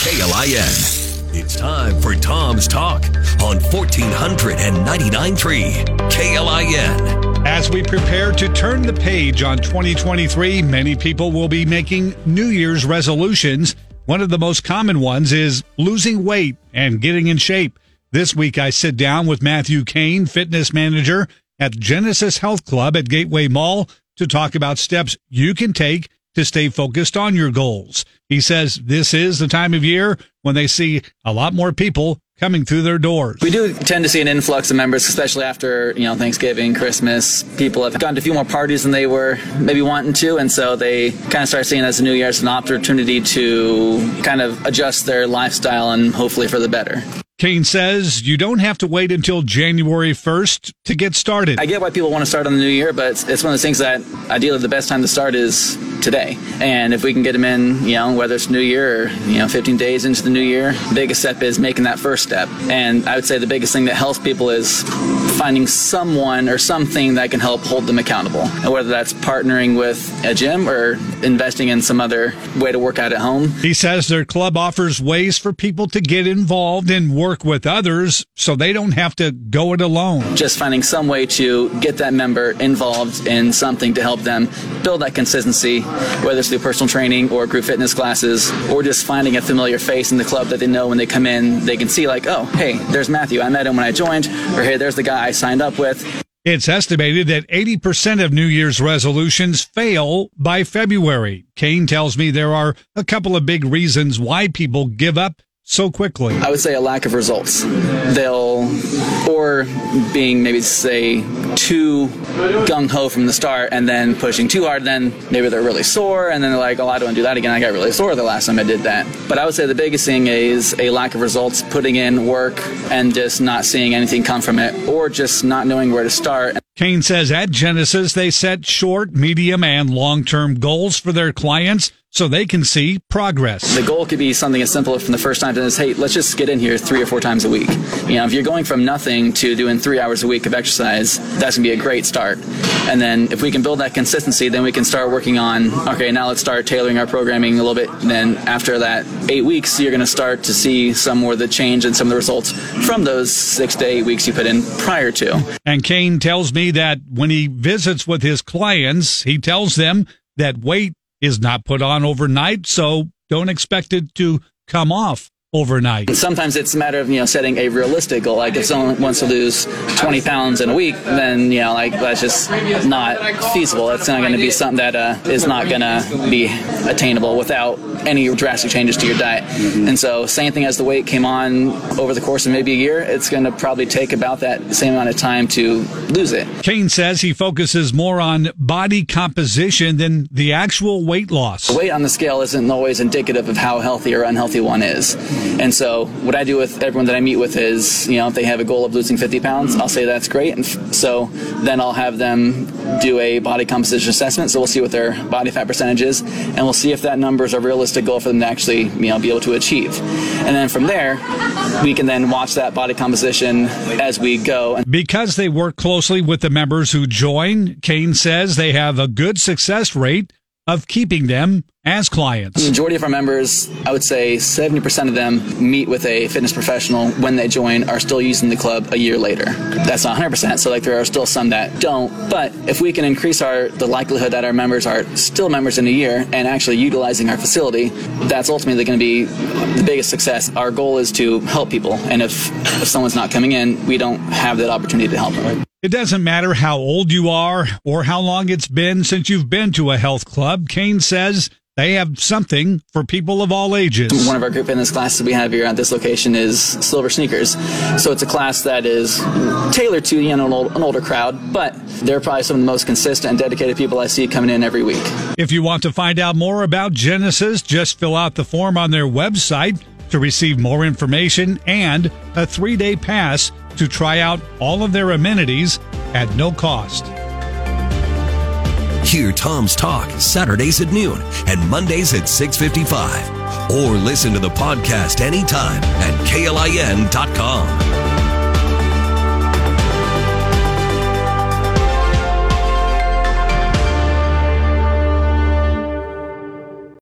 KLIN. It's time for Tom's Talk on 1499.3 KLIN. As we prepare to turn the page on 2023, many people will be making New Year's resolutions. One of the most common ones is losing weight and getting in shape. This week, I sit down with Matthew Kean, fitness manager at Genesis Health Club at Gateway Mall, to talk about steps you can take to stay focused on your goals. He says this is the time of year when they see a lot more people coming through their doors. We do tend to see an influx of members, especially after you know Thanksgiving, Christmas. People have gone to a few more parties than they were maybe wanting to, and so they kind of start seeing it as a new year as an opportunity to kind of adjust their lifestyle and hopefully for the better. Kean says you don't have to wait until January 1st to get started. I get why people want to start on the new year, but it's, it's one of those things that ideally the best time to start is today. And if we can get them in, you know, whether it's new year or, you know, 15 days into the new year, biggest step is making that first step. And I would say the biggest thing that helps people is finding someone or something that can help hold them accountable. And whether that's partnering with a gym or investing in some other way to work out at home. He says their club offers ways for people to get involved and work with others so they don't have to go it alone. Just finding some way to get that member involved in something to help them build that consistency, whether it's through personal training or group fitness classes, or just finding a familiar face in the club that they know when they come in, they can see like, oh, hey, there's Matthew. I met him when I joined, or hey, there's the guy I signed up with. It's estimated that 80% of New Year's resolutions fail by February. Kean tells me there are a couple of big reasons why people give up so quickly. I would say a lack of results. They'll, or being maybe say too gung ho from the start and then pushing too hard, then maybe they're really sore and then they're like, oh, I don't want to do that again. I got really sore the last time I did that. But I would say the biggest thing is a lack of results, putting in work and just not seeing anything come from it or just not knowing where to start. Kean says at Genesis, they set short, medium, and long term goals for their clients so they can see progress. The goal could be something as simple from the first time to as, hey, let's just get in here three or four times a week. You know, if you're going from nothing to doing three hours a week of exercise, that's going to be a great start. And then if we can build that consistency, then we can start working on, okay, now let's start tailoring our programming a little bit. And then after that eight weeks, you're going to start to see some more of the change and some of the results from those six to eight weeks you put in prior to. And Kean tells me that when he visits with his clients, he tells them that weight is not put on overnight, so don't expect it to come off overnight. Sometimes it's a matter of you know setting a realistic goal. Like if someone wants to lose 20 pounds in a week, then you know like that's just not feasible. That's not going to be something that uh, is not going to be attainable without any drastic changes to your diet. Mm-hmm. And so same thing as the weight came on over the course of maybe a year, it's going to probably take about that same amount of time to lose it. Kean says he focuses more on body composition than the actual weight loss. The weight on the scale isn't always indicative of how healthy or unhealthy one is. And so what I do with everyone that I meet with is, you know, if they have a goal of losing 50 pounds, I'll say that's great. And so then I'll have them do a body composition assessment. So we'll see what their body fat percentage is, and we'll see if that number is a realistic goal for them to actually, you know, be able to achieve. And then from there, we can then watch that body composition as we go. Because they work closely with the members who join, Kean says they have a good success rate of keeping them as clients. The majority of our members, I would say 70% of them meet with a fitness professional when they join, are still using the club a year later. That's not 100%, so like there are still some that don't. But if we can increase our the likelihood that our members are still members in a year and actually utilizing our facility, that's ultimately going to be the biggest success. Our goal is to help people, and if if someone's not coming in, we don't have that opportunity to help them. It doesn't matter how old you are or how long it's been since you've been to a health club. Kean says they have something for people of all ages. One of our group fitness classes we have here at this location is Silver Sneakers. So it's a class that is tailored to you know an, old, an older crowd, but they're probably some of the most consistent and dedicated people I see coming in every week. If you want to find out more about Genesis, just fill out the form on their website to receive more information and a three day pass to try out all of their amenities at no cost. Hear Tom's Talk Saturdays at noon and Mondays at 6:55 or listen to the podcast anytime at klin.com.